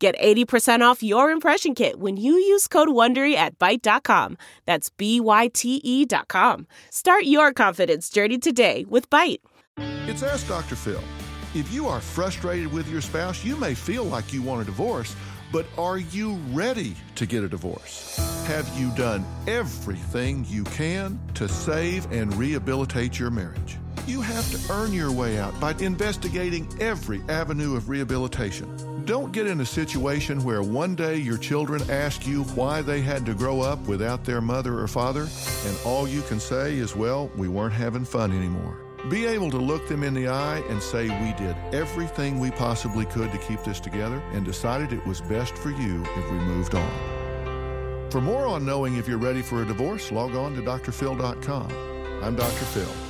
Get 80% off your impression kit when you use code WONDERY at Byte.com. That's B-Y-T-E dot com. Start your confidence journey today with Byte. It's Ask Dr. Phil. If you are frustrated with your spouse, you may feel like you want a divorce, but are you ready to get a divorce? Have you done everything you can to save and rehabilitate your marriage? You have to earn your way out by investigating every avenue of rehabilitation. Don't get in a situation where one day your children ask you why they had to grow up without their mother or father, and all you can say is, well, we weren't having fun anymore. Be able to look them in the eye and say, We did everything we possibly could to keep this together and decided it was best for you if we moved on. For more on knowing if you're ready for a divorce, log on to drphil.com. I'm Dr. Phil.